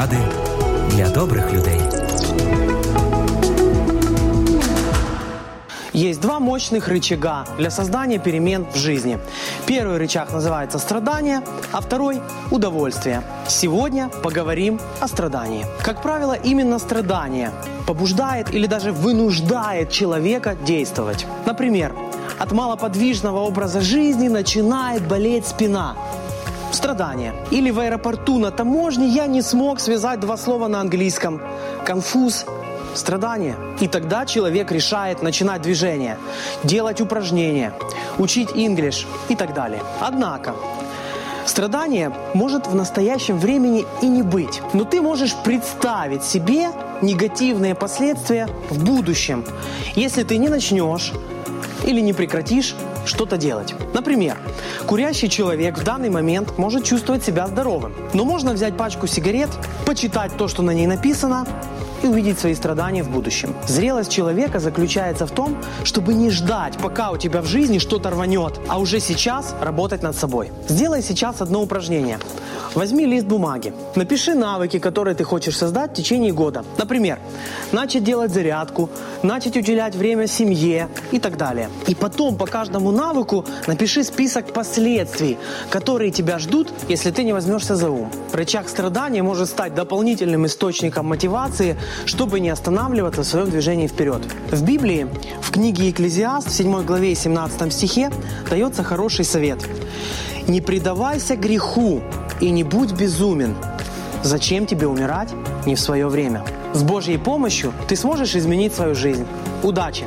Поради для добрих людей. Есть два мощных рычага для создания перемен в жизни. Первый рычаг называется страдание, а второй – удовольствие. Сегодня поговорим о страдании. Как правило, именно страдание побуждает или даже вынуждает человека действовать. Например, от малоподвижного образа жизни начинает болеть спина. Страдание. Или в аэропорту на таможне я не смог связать два слова на английском. Конфуз страдание. И тогда человек решает начинать движение, делать упражнения, учить инглиш и так далее. Однако, страдание может в настоящем времени и не быть. Но ты можешь представить себе негативные последствия в будущем, если ты не начнешь или не прекратишь что-то делать. Например, курящий человек в данный момент может чувствовать себя здоровым. Но можно взять пачку сигарет, почитать то, что на ней написано, и увидеть свои страдания в будущем. Зрелость человека заключается в том, чтобы не ждать, пока у тебя в жизни что-то рванет, а уже сейчас работать над собой. Сделай сейчас одно упражнение. Возьми лист бумаги, напиши навыки, которые ты хочешь создать в течение года. Например, начать делать зарядку, начать уделять время семье и так далее. И потом по каждому навыку напиши список последствий, которые тебя ждут, если ты не возьмешься за ум. Рычаг страдания может стать дополнительным источником мотивации, чтобы не останавливаться в своем движении вперед. В Библии, в книге Екклезиаст, в 7 главе и 17 стихе дается хороший совет. «Не предавайся греху, и не будь безумен. Зачем тебе умирать не в свое время? С Божьей помощью ты сможешь изменить свою жизнь. Удачи!